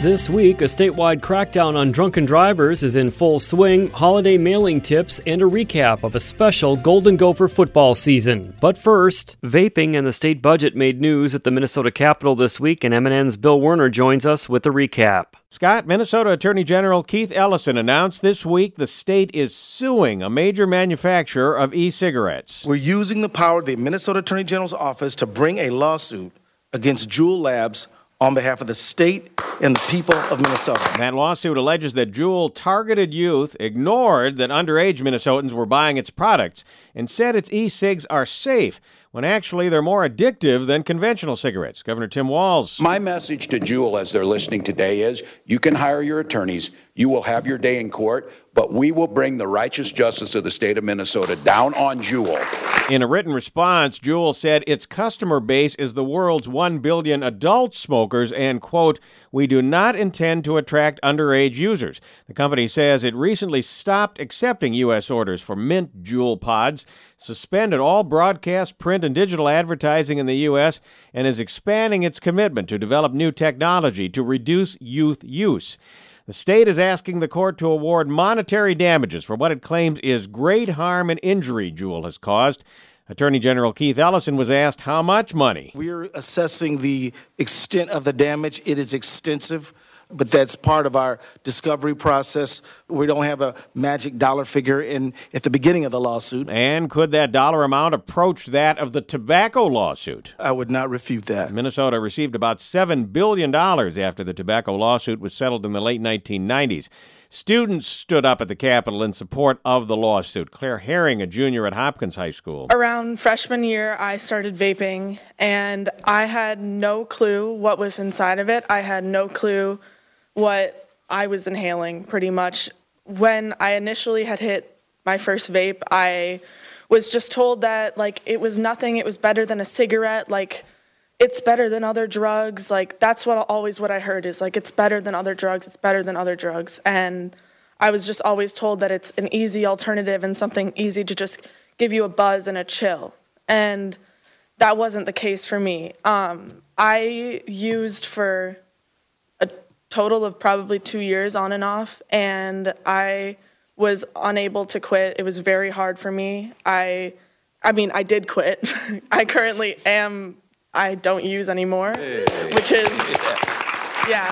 This week, a statewide crackdown on drunken drivers is in full swing, holiday mailing tips, and a recap of a special Golden Gopher football season. But first, vaping and the state budget made news at the Minnesota Capitol this week, and MNN's Bill Werner joins us with a recap. Scott, Minnesota Attorney General Keith Ellison announced this week the state is suing a major manufacturer of e cigarettes. We're using the power of the Minnesota Attorney General's office to bring a lawsuit against Juul Labs on behalf of the state and the people of Minnesota. That lawsuit alleges that Juul targeted youth, ignored that underage Minnesotans were buying its products, and said its e cigs are safe when actually they're more addictive than conventional cigarettes. Governor Tim Walz. My message to Juul as they're listening today is you can hire your attorneys, you will have your day in court, but we will bring the righteous justice of the state of Minnesota down on Juul. In a written response, Juul said its customer base is the world's 1 billion adult smokers and, quote, we do not intend to attract underage users. The company says it recently stopped accepting U.S. orders for mint Juul pods, suspended all broadcast, print, and digital advertising in the U.S., and is expanding its commitment to develop new technology to reduce youth use. The state is asking the court to award monetary damages for what it claims is great harm and injury Juul has caused. Attorney General Keith Ellison was asked how much money. We're assessing the extent of the damage. It is extensive but that's part of our discovery process. We don't have a magic dollar figure in at the beginning of the lawsuit. And could that dollar amount approach that of the tobacco lawsuit? I would not refute that. Minnesota received about $7 billion after the tobacco lawsuit was settled in the late 1990s. Students stood up at the Capitol in support of the lawsuit. Claire Herring, a junior at Hopkins High School. Around freshman year, I started vaping, and I had no clue what was inside of it. I had no clue what I was inhaling pretty much. When I initially had hit my first vape, I was just told that like it was nothing, it was better than a cigarette, like it's better than other drugs. Like that's what always what I heard is like it's better than other drugs, it's better than other drugs. And I was just always told that it's an easy alternative and something easy to just give you a buzz and a chill. And that wasn't the case for me. Um, I used for total of probably two years on and off, and I was unable to quit. It was very hard for me. I, I mean, I did quit. I currently am. I don't use anymore, hey. which is, yeah.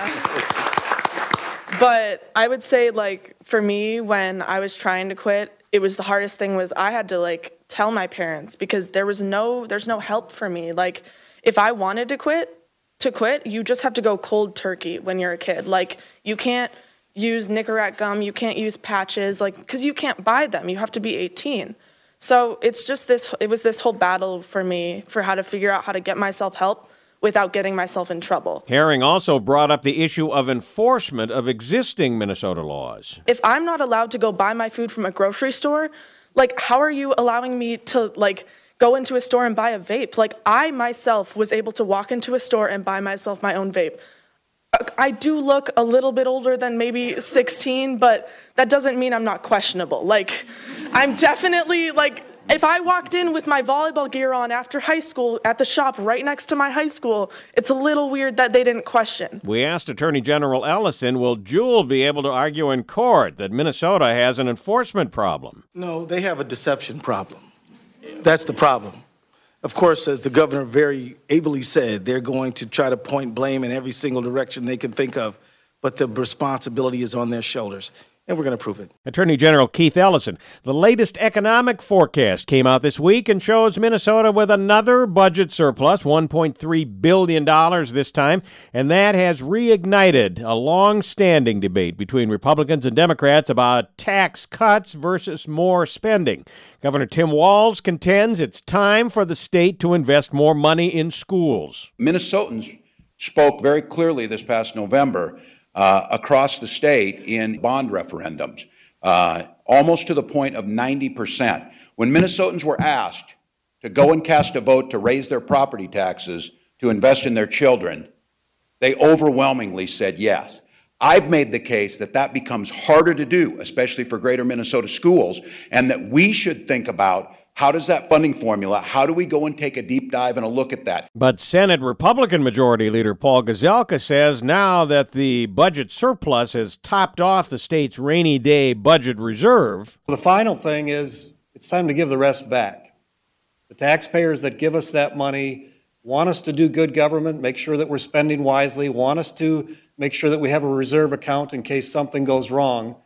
But I would say, like, for me, when I was trying to quit, it was the hardest thing was I had to like tell my parents because there was no, there's no help for me. Like, if I wanted to quit, to quit, you just have to go cold turkey when you're a kid. Like you can't use Nicorette gum, you can't use patches, like because you can't buy them. You have to be 18. So it's just this. It was this whole battle for me for how to figure out how to get myself help without getting myself in trouble. Herring also brought up the issue of enforcement of existing Minnesota laws. If I'm not allowed to go buy my food from a grocery store, like how are you allowing me to like go into a store and buy a vape. Like I myself was able to walk into a store and buy myself my own vape. Uh, I do look a little bit older than maybe 16, but that doesn't mean I'm not questionable. Like I'm definitely like if I walked in with my volleyball gear on after high school at the shop right next to my high school, it's a little weird that they didn't question. We asked Attorney General Ellison, will Juul be able to argue in court that Minnesota has an enforcement problem? No, they have a deception problem. That's the problem. Of course, as the governor very ably said, they're going to try to point blame in every single direction they can think of, but the responsibility is on their shoulders and we're going to prove it. Attorney General Keith Ellison. The latest economic forecast came out this week and shows Minnesota with another budget surplus, $1.3 billion this time, and that has reignited a long standing debate between Republicans and Democrats about tax cuts versus more spending. Governor Tim Walz contends it's time for the state to invest more money in schools. Minnesotans spoke very clearly this past November uh, across the state in bond referendums, uh, almost to the point of 90%. When Minnesotans were asked to go and cast a vote to raise their property taxes to invest in their children, They overwhelmingly said yes. I've made the case that that becomes harder to do, especially for greater Minnesota schools, and that we should think about how does that funding formula, how do we go and take a deep dive and a look at that? But Senate Republican Majority Leader Paul Gazelka says now that the budget surplus has topped off the state's rainy day budget reserve. The final thing is it's time to give the rest back. The taxpayers that give us that money want us to do good government, make sure that we're spending wisely, want us to make sure that we have a reserve account in case something goes wrong.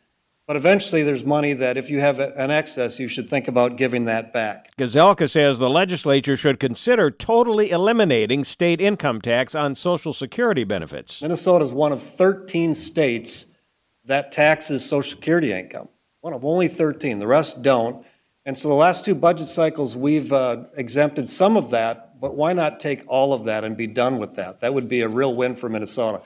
But eventually, there's money that if you have an excess, you should think about giving that back. Gazelka says the legislature should consider totally eliminating state income tax on Social Security benefits. Minnesota is one of 13 states that taxes Social Security income. One of only 13. The rest don't. And so the last two budget cycles, we've uh, exempted some of that, but why not take all of that and be done with that? That would be a real win for Minnesota.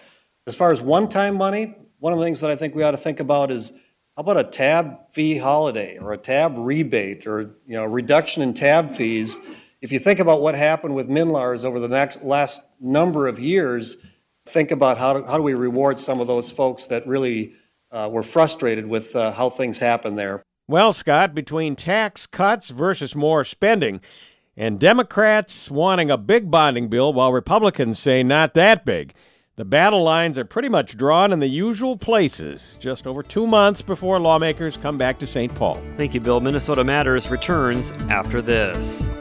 As far as one time money, one of the things that I think we ought to think about is how about a tab fee holiday or a tab rebate or you know reduction in tab fees? If you think about what happened with MNLARS over the next last number of years, think about how do, how do we reward some of those folks that really uh, were frustrated with uh, how things happened there. Well, Scott, between tax cuts versus more spending, and Democrats wanting a big bonding bill while Republicans say not that big. The battle lines are pretty much drawn in the usual places, just over two months before lawmakers come back to St. Paul. Thank you, Bill. Minnesota Matters returns after this.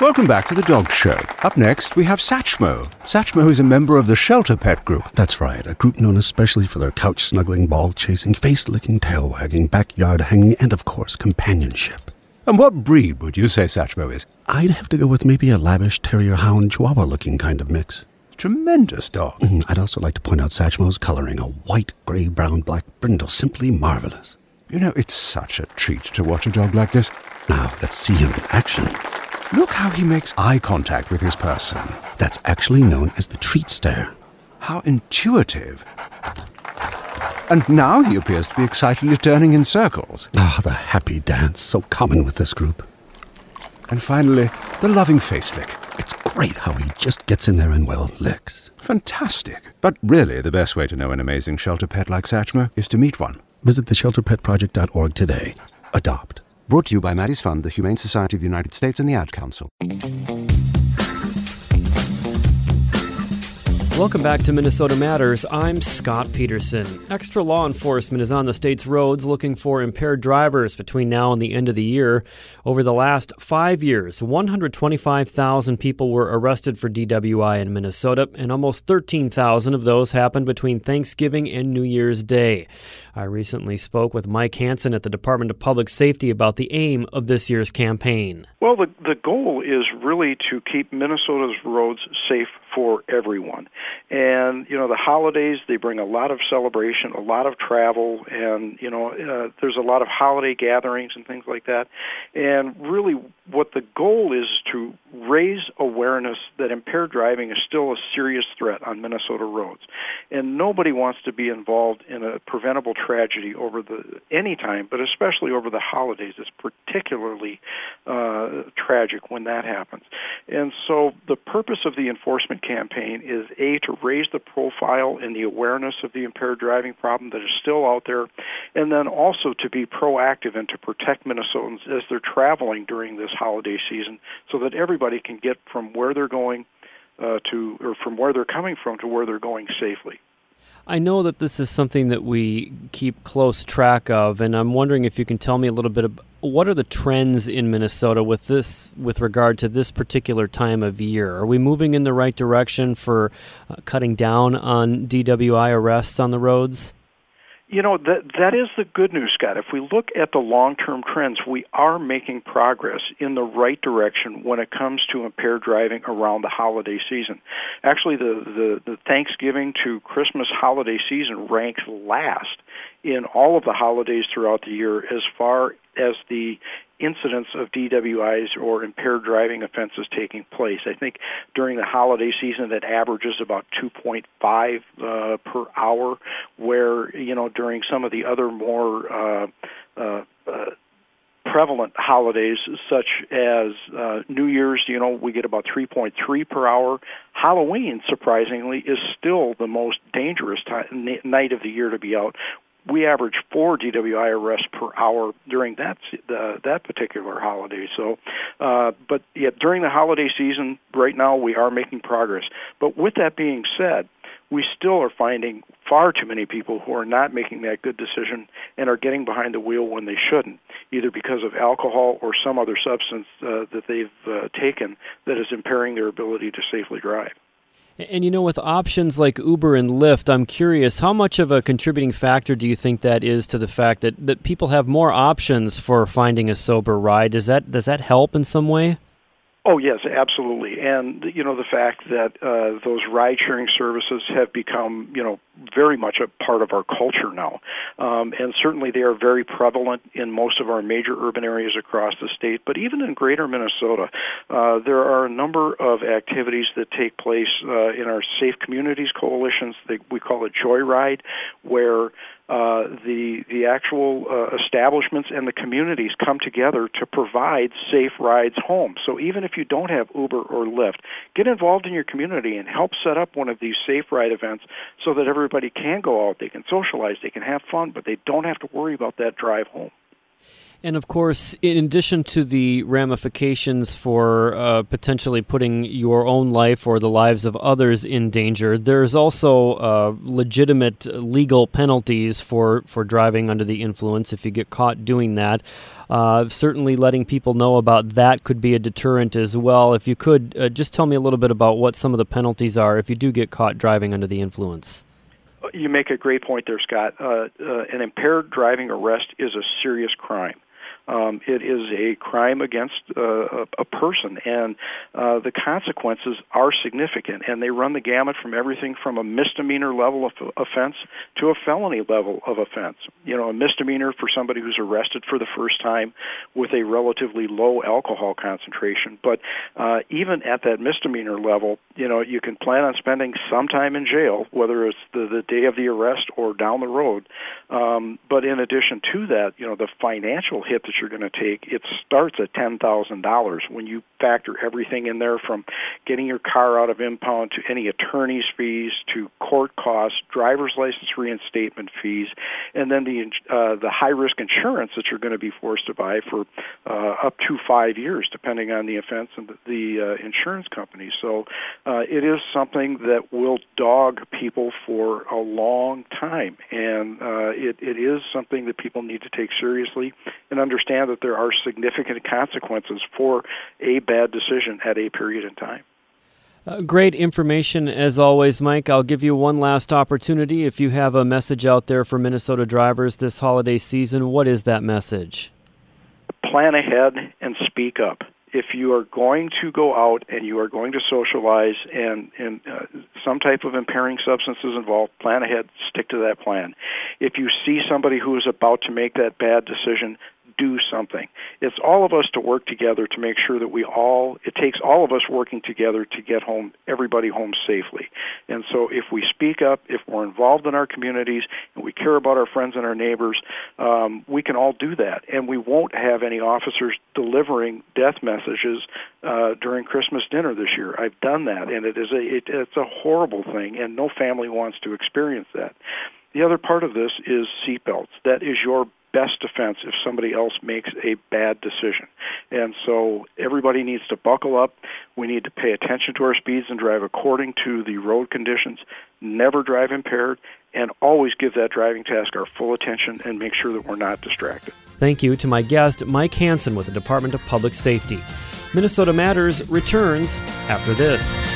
Welcome back to the Dog Show. Up next, we have Satchmo. Satchmo is a member of the Shelter Pet Group. That's right, a group known especially for their couch snuggling, ball chasing, face licking, tail wagging, backyard hanging, and of course, companionship. And what breed would you say Satchmo is? I'd have to go with maybe a lavish terrier hound chihuahua looking kind of mix. Tremendous dog. Mm, I'd also like to point out Satchmo's coloring a white, gray, brown, black brindle. Simply marvelous. You know, it's such a treat to watch a dog like this. Now, let's see him in action. Look how he makes eye contact with his person. That's actually known as the treat stare. How intuitive. And now he appears to be excitedly turning in circles. Ah, the happy dance, so common with this group. And finally, the loving face lick. It's great how he just gets in there and, well, licks. Fantastic. But really, the best way to know an amazing shelter pet like Satchmo is to meet one. Visit theshelterpetproject.org today. Adopt. Brought to you by Maddie's Fund, the Humane Society of the United States, and the Ad Council. Welcome back to Minnesota Matters. I'm Scott Peterson. Extra law enforcement is on the state's roads looking for impaired drivers between now and the end of the year. Over the last five years, 125,000 people were arrested for DWI in Minnesota, and almost 13,000 of those happened between Thanksgiving and New Year's Day. I recently spoke with Mike Hanson at the Department of Public Safety about the aim of this year's campaign. Well, the, the goal is really to keep Minnesota's roads safe for everyone. And, you know, the holidays, they bring a lot of celebration, a lot of travel, and, you know, uh, there's a lot of holiday gatherings and things like that. And really, what the goal is to raise awareness that impaired driving is still a serious threat on Minnesota roads. And nobody wants to be involved in a preventable tragedy over the any time, but especially over the holidays. It's particularly uh, tragic when that happens. And so the purpose of the enforcement campaign is a to raise the profile and the awareness of the impaired driving problem that is still out there, and then also to be proactive and to protect Minnesotans as they're traveling during this holiday season, so that everybody can get from where they're going uh, to or from where they're coming from to where they're going safely. I know that this is something that we keep close track of, and I'm wondering if you can tell me a little bit of what are the trends in Minnesota with this, with regard to this particular time of year. Are we moving in the right direction for uh, cutting down on DWI arrests on the roads? You know that that is the good news, Scott. If we look at the long-term trends, we are making progress in the right direction when it comes to impaired driving around the holiday season. Actually, the the, the Thanksgiving to Christmas holiday season ranks last in all of the holidays throughout the year as far as the incidents of DWIs or impaired driving offenses taking place. I think during the holiday season that averages about 2.5 uh, per hour, where you know during some of the other more uh, uh, uh prevalent holidays such as uh, New Year's, you know, we get about 3.3 per hour. Halloween, surprisingly, is still the most dangerous time, night of the year to be out. We average four DWI arrests per hour during that that particular holiday. So, uh, but yet during the holiday season, right now we are making progress. But with that being said, we still are finding far too many people who are not making that good decision and are getting behind the wheel when they shouldn't, either because of alcohol or some other substance uh, that they've uh, taken that is impairing their ability to safely drive. And you know, with options like Uber and Lyft, I'm curious how much of a contributing factor do you think that is to the fact that, that people have more options for finding a sober ride? Does that does that help in some way? Oh yes, absolutely, and you know the fact that uh, those ride-sharing services have become you know very much a part of our culture now, um, and certainly they are very prevalent in most of our major urban areas across the state. But even in Greater Minnesota, uh, there are a number of activities that take place uh, in our Safe Communities coalitions. We call it Joyride, where uh, the the actual uh, establishments and the communities come together to provide safe rides home. So even if you don't have Uber or Lyft, get involved in your community and help set up one of these safe ride events so that everybody can go out, they can socialize, they can have fun, but they don't have to worry about that drive home. And of course, in addition to the ramifications for uh, potentially putting your own life or the lives of others in danger, there's also uh, legitimate legal penalties for, for driving under the influence if you get caught doing that. Uh, certainly, letting people know about that could be a deterrent as well. If you could uh, just tell me a little bit about what some of the penalties are if you do get caught driving under the influence. You make a great point there, Scott. Uh, uh, an impaired driving arrest is a serious crime. Um, it is a crime against uh, a, person, and uh, the consequences are significant, and they run the gamut from everything from a misdemeanor level of offense to a felony level of offense. You know, a misdemeanor for somebody who's arrested for the first time with a relatively low alcohol concentration, but uh, even at that misdemeanor level, you know, you can plan on spending some time in jail, whether it's the, the day of the arrest or down the road. Um, but in addition to that, you know, the financial hit that you're going to take, it starts at ten thousand dollars when you factor everything in there from getting your car out of impound to any attorney's fees to court costs, driver's license reinstatement fees, and then the uh, the high risk insurance that you're going to be forced to buy for uh, up to five years, depending on the offense and the, the uh, insurance company. So uh, it is something that will dog people for a long time, and uh, it, it is something that people need to take seriously and understand that there are significant consequences for a bad decision at a period in time. Uh, great information as always, Mike. I'll give you one last opportunity. If you have a message out there for Minnesota drivers this holiday season, what is that message? Plan ahead and speak up if you are going to go out and you are going to socialize and, and uh, some type of impairing substance is involved, plan ahead, stick to that plan. If you see somebody who is about to make that bad decision, do something. It's all of us to work together to make sure that we all, it takes all of us working together to get home, everybody home safely. And so if we speak up, if we're involved in our communities, and we care about our friends and our neighbors, um, we can all do that. And we won't have any officers delivering death messages uh, during Christmas dinner this year. I've done that, and it is a, it, it's a horrible thing, and no family wants to experience that. The other part of this is seatbelts. That is your best defense if somebody else makes a bad decision. And so everybody needs to buckle up. We need to pay attention to our speeds and drive according to the road conditions. Never drive impaired and always give that driving task our full attention and make sure that we're not distracted. Thank you to my guest, Mike Hanson with the Department of Public Safety. Minnesota Matters returns after this.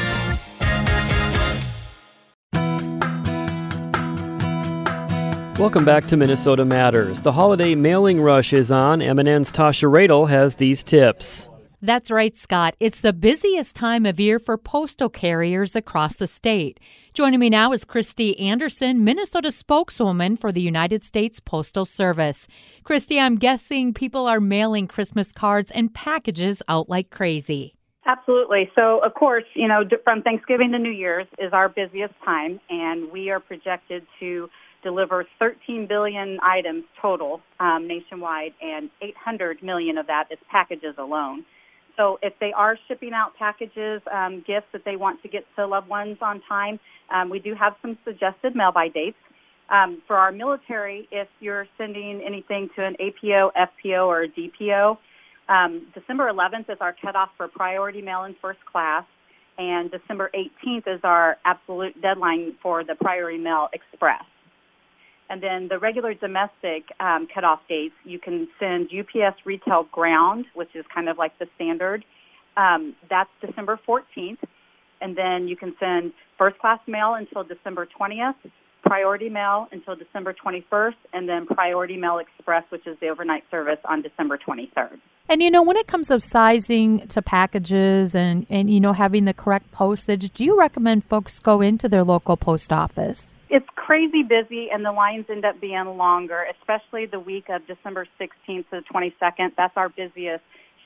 Welcome back to Minnesota Matters. The holiday mailing rush is on. MNN's Tasha Radel has these tips. That's right, Scott. It's the busiest time of year for postal carriers across the state. Joining me now is Christy Anderson, Minnesota spokeswoman for the United States Postal Service. Christy, I'm guessing people are mailing Christmas cards and packages out like crazy. Absolutely. So, of course, you know, from Thanksgiving to New Year's is our busiest time, and we are projected to delivers 13 billion items total um, nationwide, and 800 million of that is packages alone. So if they are shipping out packages, um, gifts that they want to get to loved ones on time, um, we do have some suggested mail by dates. Um, for our military, if you're sending anything to an APO, FPO, or DPO, um, December 11th is our cutoff for priority mail in first class, and December 18th is our absolute deadline for the priority mail express. And then the regular domestic um, cutoff dates, you can send UPS retail ground, which is kind of like the standard. Um, that's December 14th. And then you can send first class mail until December 20th, priority mail until December 21st, and then priority mail express, which is the overnight service, on December 23rd. And you know, when it comes of sizing to packages and, and you know having the correct postage, do you recommend folks go into their local post office? It's crazy busy, and the lines end up being longer, especially the week of December 16th to the 22nd. That's our busiest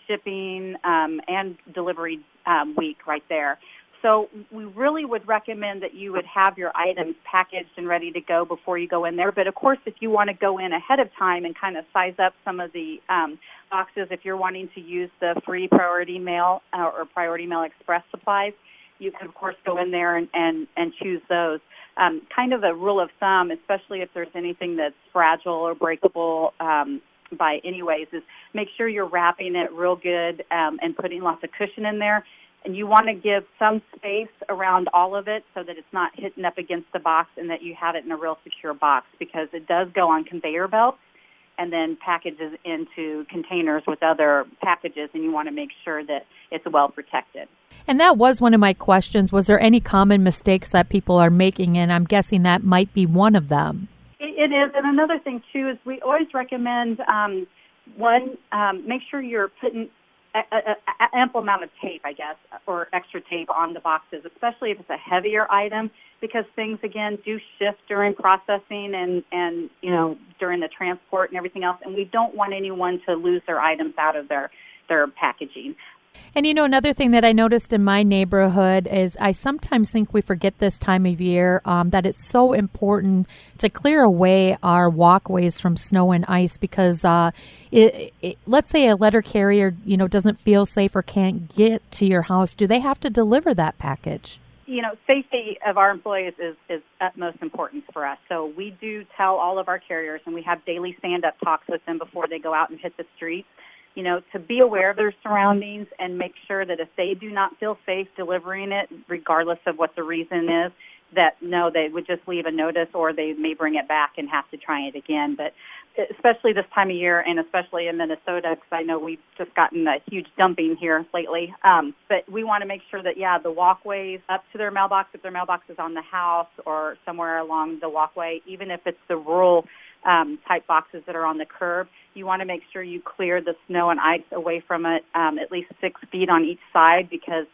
shipping um, and delivery um, week right there. So we really would recommend that you would have your items packaged and ready to go before you go in there. But of course, if you want to go in ahead of time and kind of size up some of the um, boxes, if you're wanting to use the free priority mail uh, or priority mail express supplies, you can of course go in there and and, and choose those. Um, kind of a rule of thumb, especially if there's anything that's fragile or breakable. Um, by anyways is make sure you're wrapping it real good um, and putting lots of cushion in there and you want to give some space around all of it so that it's not hitting up against the box and that you have it in a real secure box because it does go on conveyor belts and then packages into containers with other packages and you want to make sure that it's well protected. And that was one of my questions. Was there any common mistakes that people are making? And I'm guessing that might be one of them. it is. And another thing, too, is we always recommend um, one, um, make sure you're putting a, a ample amount of tape, I guess, or extra tape on the boxes, especially if it's a heavier item, because things again do shift during processing and and you know during the transport and everything else, and we don't want anyone to lose their items out of their their packaging. And you know, another thing that I noticed in my neighborhood is I sometimes think we forget this time of year um, that it's so important to clear away our walkways from snow and ice because, uh, it, it, let's say a letter carrier, you know, doesn't feel safe or can't get to your house. Do they have to deliver that package? You know, safety of our employees is, is utmost importance for us. So we do tell all of our carriers, and we have daily stand-up talks with them before they go out and hit the streets you know, to be aware of their surroundings and make sure that if they do not feel safe delivering it, regardless of what the reason is, that no, they would just leave a notice or they may bring it back and have to try it again. But especially this time of year and especially in Minnesota, because I know we've just gotten a huge dumping here lately. Um, but we want to make sure that, yeah, the walkways up to their mailbox, if their mailbox is on the house or somewhere along the walkway, even if it's the rural um, type boxes that are on the curb, you want to make sure you clear the snow and ice away from it um, at least six feet on each side because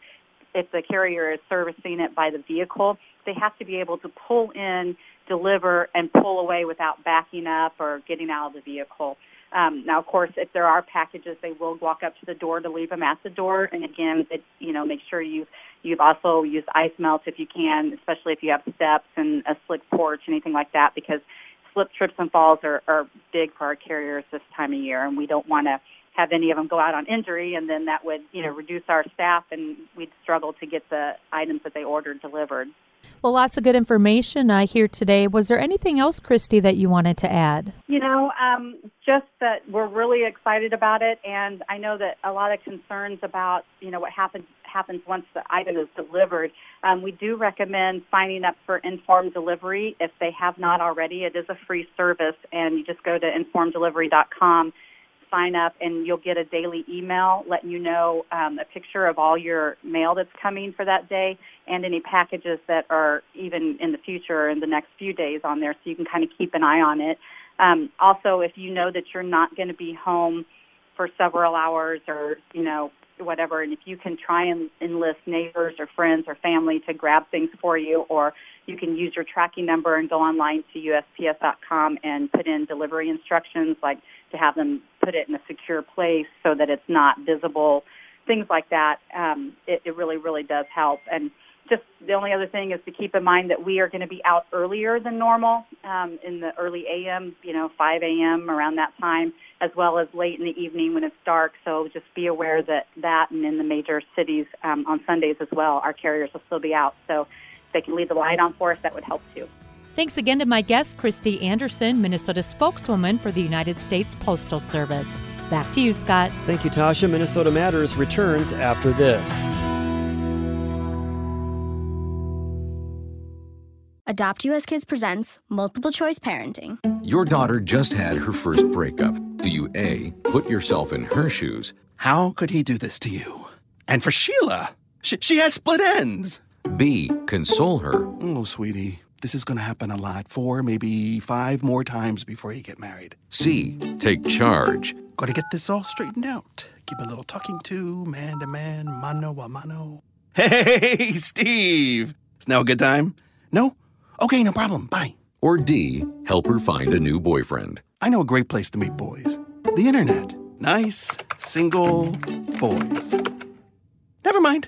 if the carrier is servicing it by the vehicle, they have to be able to pull in, deliver, and pull away without backing up or getting out of the vehicle. Um, now, of course, if there are packages, they will walk up to the door to leave them at the door. And again, it, you know, make sure you you've also used ice melt if you can, especially if you have steps and a slick porch, anything like that, because slip, trips, and falls are, are big for our carriers this time of year, and we don't want to have any of them go out on injury, and then that would, you know, reduce our staff, and we'd struggle to get the items that they ordered delivered. Well, lots of good information uh, here today. Was there anything else, Christy, that you wanted to add? You know, um, just that we're really excited about it, and I know that a lot of concerns about, you know, what happens happens once the item is delivered. Um, we do recommend signing up for Informed Delivery if they have not already. It is a free service, and you just go to informeddelivery.com sign up and you'll get a daily email letting you know um, a picture of all your mail that's coming for that day and any packages that are even in the future in the next few days on there so you can kind of keep an eye on it. Um, also, if you know that you're not going to be home for several hours or, you know, whatever, and if you can try and enlist neighbors or friends or family to grab things for you, or you can use your tracking number and go online to USPS.com and put in delivery instructions, like to have them put it in a secure place so that it's not visible, things like that. Um, it, it really, really does help. And just the only other thing is to keep in mind that we are going to be out earlier than normal um, in the early a.m., you know, 5 a.m. around that time, as well as late in the evening when it's dark. So just be aware that that and in the major cities um, on Sundays as well, our carriers will still be out. So if they can leave the light on for us, that would help too. Thanks again to my guest, Christy Anderson, Minnesota spokeswoman for the United States Postal Service. Back to you, Scott. Thank you, Tasha. Minnesota Matters returns after this. Adopt US Kids presents Multiple Choice Parenting. Your daughter just had her first breakup. Do you A, put yourself in her shoes? How could he do this to you? And for Sheila, she, she has split ends. B, console her. Oh, sweetie, this is going to happen a lot. Four, maybe five more times before you get married. C, take charge. Got to get this all straightened out. Keep a little talking to, man to man, mano a mano. Hey, Steve! Is now a good time? No? Okay, no problem. Bye. Or D, help her find a new boyfriend. I know a great place to meet boys the internet. Nice, single boys. Never mind.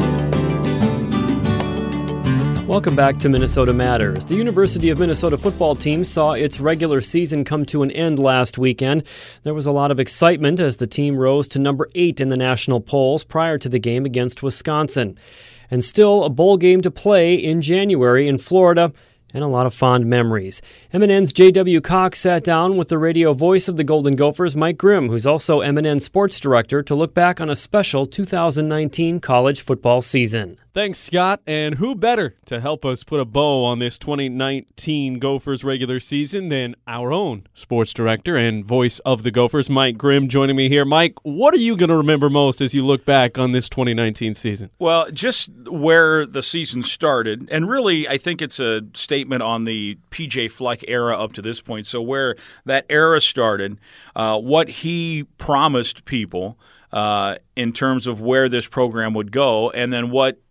Welcome back to Minnesota Matters. The University of Minnesota football team saw its regular season come to an end last weekend. There was a lot of excitement as the team rose to number eight in the national polls prior to the game against Wisconsin. And still a bowl game to play in January in Florida and a lot of fond memories. MNN's J.W. Cox sat down with the radio voice of the Golden Gophers, Mike Grimm, who's also MNN sports director, to look back on a special 2019 college football season. Thanks, Scott. And who better to help us put a bow on this 2019 Gophers regular season than our own sports director and voice of the Gophers, Mike Grimm, joining me here. Mike, what are you going to remember most as you look back on this 2019 season? Well, just where the season started, and really, I think it's a statement on the PJ Fleck era up to this point. So, where that era started, uh, what he promised people. Uh, in terms of where this program would go, and then what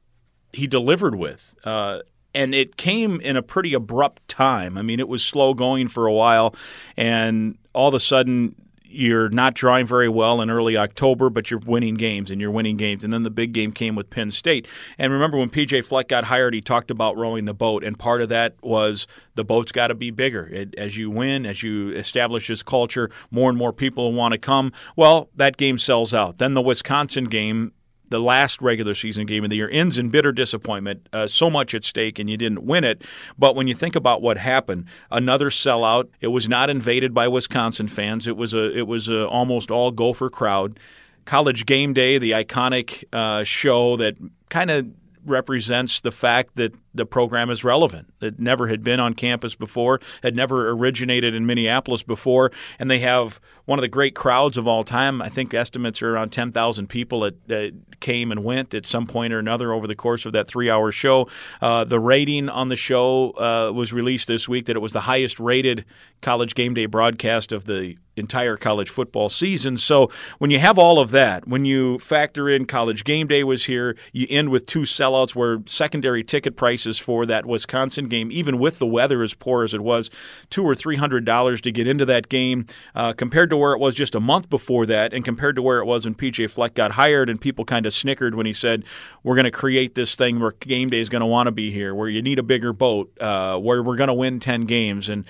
he delivered with. Uh, and it came in a pretty abrupt time. I mean, it was slow going for a while, and all of a sudden, you're not drawing very well in early October, but you're winning games and you're winning games. And then the big game came with Penn State. And remember when PJ Fleck got hired, he talked about rowing the boat, and part of that was the boat's got to be bigger. It, as you win, as you establish this culture, more and more people want to come. Well, that game sells out. Then the Wisconsin game the last regular season game of the year ends in bitter disappointment. Uh, so much at stake, and you didn't win it. But when you think about what happened, another sellout. It was not invaded by Wisconsin fans. It was a it was a almost all Gopher crowd. College Game Day, the iconic uh, show that kind of represents the fact that the program is relevant. It never had been on campus before, had never originated in Minneapolis before, and they have one of the great crowds of all time. I think estimates are around 10,000 people that, that, came and went at some point or another over the course of that three hour show. Uh, the rating on the show uh, was released this week that it was the highest rated college game day broadcast of the entire college football season. So when you have all of that, when you factor in college game day was here, you end with two sellouts where secondary ticket prices for that Wisconsin game, even with the weather as poor as it was, two or three hundred dollars to get into that game, uh, compared to where it was just a month before that, and compared to where it was when PJ Fleck got hired, and people kind of snickered when he said, "We're going to create this thing where game day is going to want to be here, where you need a bigger boat, uh, where we're going to win ten games," and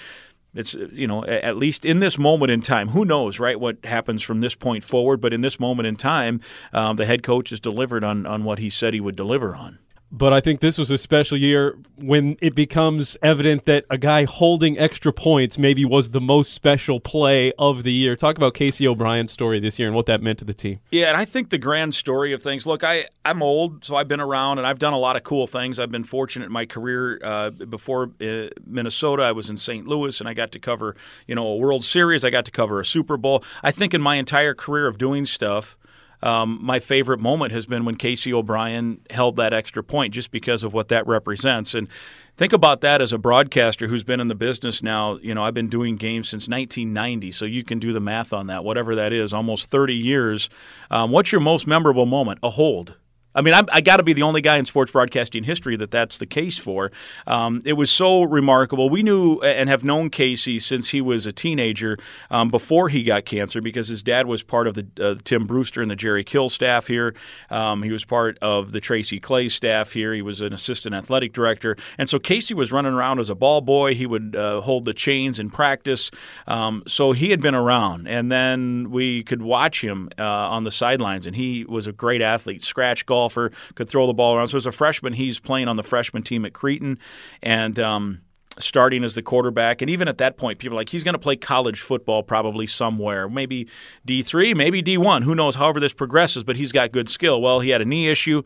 it's you know at least in this moment in time who knows right what happens from this point forward but in this moment in time um, the head coach has delivered on on what he said he would deliver on but I think this was a special year when it becomes evident that a guy holding extra points maybe was the most special play of the year. Talk about Casey O'Brien's story this year and what that meant to the team. Yeah, and I think the grand story of things. Look, I I'm old, so I've been around and I've done a lot of cool things. I've been fortunate in my career. Uh, before uh, Minnesota, I was in St. Louis and I got to cover you know a World Series. I got to cover a Super Bowl. I think in my entire career of doing stuff. Um, my favorite moment has been when Casey O'Brien held that extra point just because of what that represents. And think about that as a broadcaster who's been in the business now. You know, I've been doing games since 1990, so you can do the math on that, whatever that is, almost 30 years. Um, what's your most memorable moment? A hold. I mean, I'm, i got to be the only guy in sports broadcasting history that that's the case for. Um, it was so remarkable. We knew and have known Casey since he was a teenager um, before he got cancer because his dad was part of the uh, Tim Brewster and the Jerry Kill staff here. Um, he was part of the Tracy Claeys staff here. He was an assistant athletic director. And so Casey was running around as a ball boy. He would uh, hold the chains in practice. Um, so he had been around. And then we could watch him uh, on the sidelines, and he was a great athlete, scratch golf golfer, could throw the ball around. So as a freshman, he's playing on the freshman team at Cretin, and. Um, starting as the quarterback. And even at that point, people are like, he's going to play college football probably somewhere, maybe D3, maybe D1. Who knows, however this progresses, but he's got good skill. Well, he had a knee issue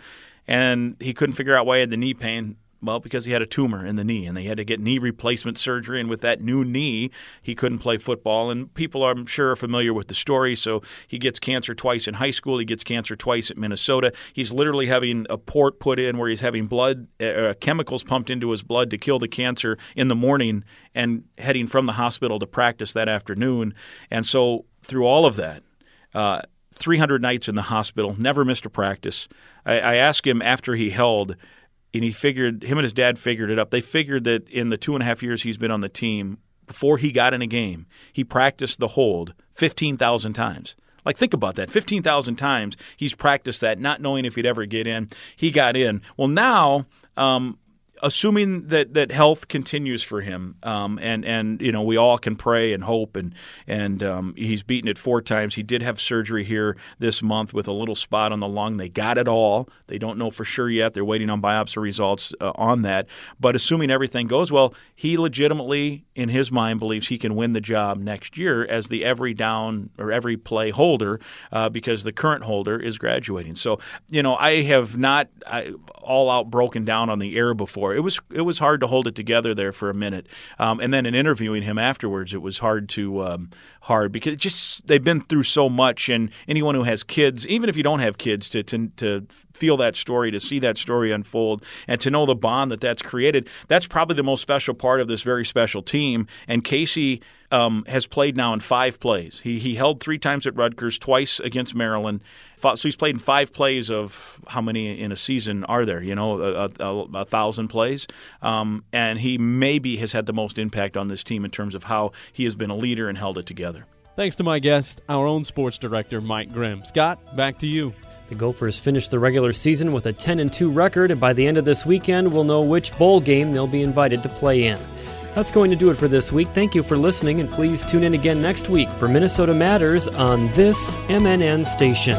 and he couldn't figure out why he had the knee pain. Well, because he had a tumor in the knee and they had to get knee replacement surgery. And with that new knee, he couldn't play football. And people, I'm sure, are familiar with the story. So he gets cancer twice in high school. He gets cancer twice at Minnesota. He's literally having a port put in where he's having blood, uh, uh, chemicals pumped into his blood to kill the cancer in the morning and heading from the hospital to practice that afternoon. And so through all of that, uh, 300 nights in the hospital, never missed a practice. I, I asked him after he held – and he figured him and his dad figured it up. They figured that in the two and a half years he's been on the team, before he got in a game, he practiced the hold fifteen thousand times. Like think about that, fifteen thousand times he's practiced that, not knowing if he'd ever get in. He got in. Well, now um, assuming that, that health continues for him, um, and and you know we all can pray and hope, and and um, he's beaten it four times. He did have surgery here this month with a little spot on the lung. They got it all. They don't know for sure yet. They're waiting on biopsy results uh, on that. But assuming everything goes well, he legitimately, in his mind, believes he can win the job next year as the every down or every play holder uh, because the current holder is graduating. So you know I have not I, all out broken down on the air before it was it was hard to hold it together there for a minute, um, and then in interviewing him afterwards, it was hard to um, hard because just they've been through so much, and anyone who has kids, even if you don't have kids, to to, to feel that story, to see that story unfold, and to know the bond that that's created, that's probably the most special part of this very special team. And Casey um, has played now in five plays. He he held three times at Rutgers, twice against Maryland. So he's played in five plays of how many in a season are there? You know, a, a, a thousand plays. Um, and he maybe has had the most impact on this team in terms of how he has been a leader and held it together. Thanks to my guest, our own sports director, Mike Grimm. Scott, back to you. The Gophers finished the regular season with a 10 and 2 record, and by the end of this weekend, we'll know which bowl game they'll be invited to play in. That's going to do it for this week. Thank you for listening, and please tune in again next week for Minnesota Matters on this MNN station.